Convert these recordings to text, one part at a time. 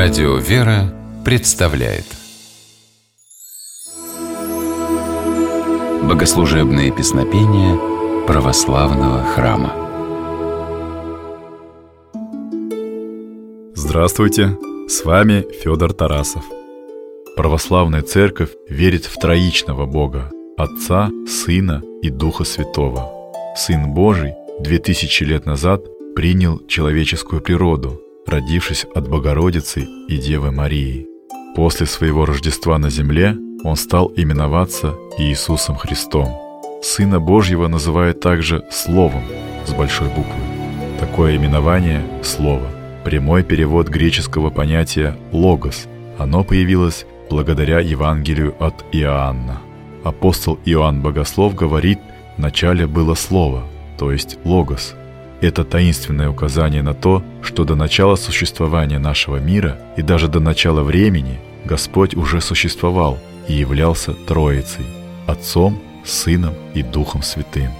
Радио «Вера» представляет Богослужебные песнопения православного храма Здравствуйте! С вами Федор Тарасов. Православная Церковь верит в троичного Бога – Отца, Сына и Духа Святого. Сын Божий две тысячи лет назад принял человеческую природу – родившись от Богородицы и Девы Марии. После своего Рождества на земле он стал именоваться Иисусом Христом. Сына Божьего называют также Словом с большой буквы. Такое именование – Слово – прямой перевод греческого понятия «логос». Оно появилось благодаря Евангелию от Иоанна. Апостол Иоанн Богослов говорит, в начале было Слово, то есть Логос – это таинственное указание на то, что до начала существования нашего мира и даже до начала времени Господь уже существовал и являлся Троицей – Отцом, Сыном и Духом Святым.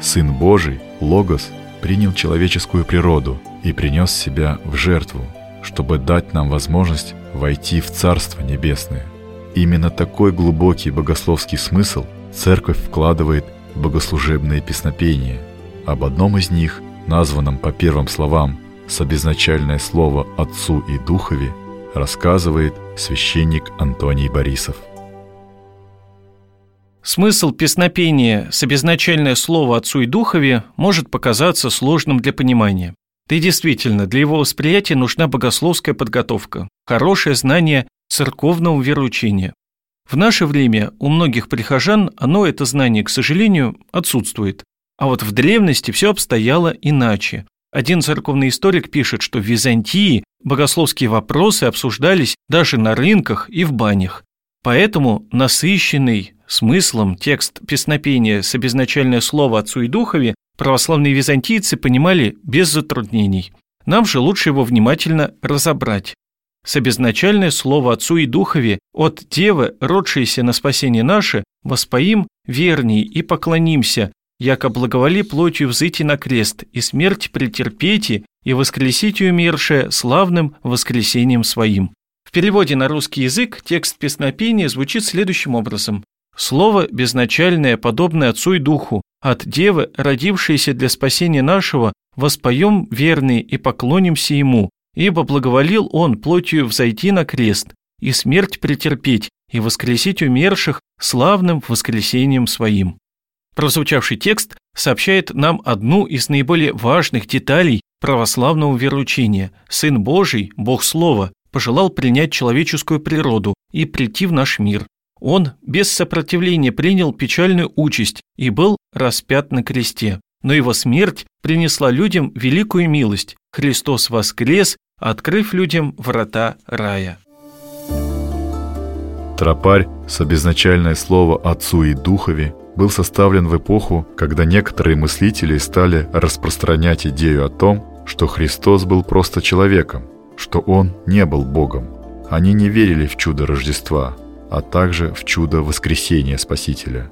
Сын Божий, Логос, принял человеческую природу и принес себя в жертву, чтобы дать нам возможность войти в Царство Небесное. Именно такой глубокий богословский смысл Церковь вкладывает в богослужебные песнопения. Об одном из них названном по первым словам собезначальное слово «Отцу» и «Духове», рассказывает священник Антоний Борисов. Смысл песнопения «Собезначальное слово Отцу и Духове» может показаться сложным для понимания. Да и действительно, для его восприятия нужна богословская подготовка, хорошее знание церковного вероучения. В наше время у многих прихожан оно, это знание, к сожалению, отсутствует. А вот в древности все обстояло иначе. Один церковный историк пишет, что в Византии богословские вопросы обсуждались даже на рынках и в банях. Поэтому насыщенный смыслом текст песнопения с обезначальное слово «Отцу и Духове» православные византийцы понимали без затруднений. Нам же лучше его внимательно разобрать. С обезначальное слово «Отцу и Духове» от Девы, родшейся на спасение наше, воспоим верней и поклонимся, яко благоволи плотью взыти на крест, и смерть претерпейте, и воскресите умершее славным воскресением своим». В переводе на русский язык текст песнопения звучит следующим образом. Слово безначальное, подобное Отцу и Духу, от Девы, родившейся для спасения нашего, воспоем верные и поклонимся Ему, ибо благоволил Он плотью взойти на крест, и смерть претерпеть, и воскресить умерших славным воскресением Своим. Прозвучавший текст сообщает нам одну из наиболее важных деталей православного вероучения. Сын Божий, Бог Слова, пожелал принять человеческую природу и прийти в наш мир. Он без сопротивления принял печальную участь и был распят на кресте. Но его смерть принесла людям великую милость. Христос воскрес, открыв людям врата рая. Тропарь с обезначальное слово «Отцу и Духове» был составлен в эпоху, когда некоторые мыслители стали распространять идею о том, что Христос был просто человеком, что Он не был Богом. Они не верили в чудо Рождества, а также в чудо воскресения Спасителя.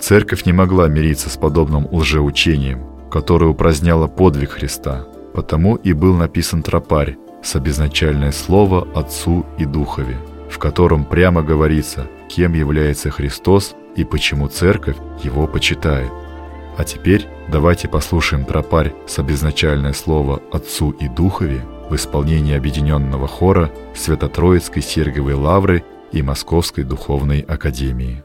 Церковь не могла мириться с подобным лжеучением, которое упраздняло подвиг Христа, потому и был написан тропарь с обезначальное слово Отцу и Духове, в котором прямо говорится, кем является Христос и почему церковь его почитает. А теперь давайте послушаем тропарь с обезначальное слово «Отцу и Духове» в исполнении объединенного хора Свято-Троицкой Сергиевой Лавры и Московской Духовной Академии.